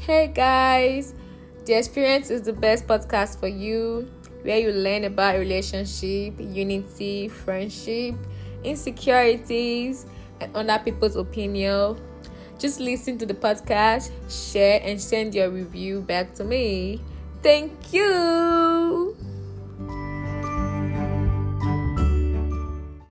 Hey guys, the experience is the best podcast for you where you learn about relationship, unity, friendship, insecurities, and other people's opinion. Just listen to the podcast, share, and send your review back to me. Thank you.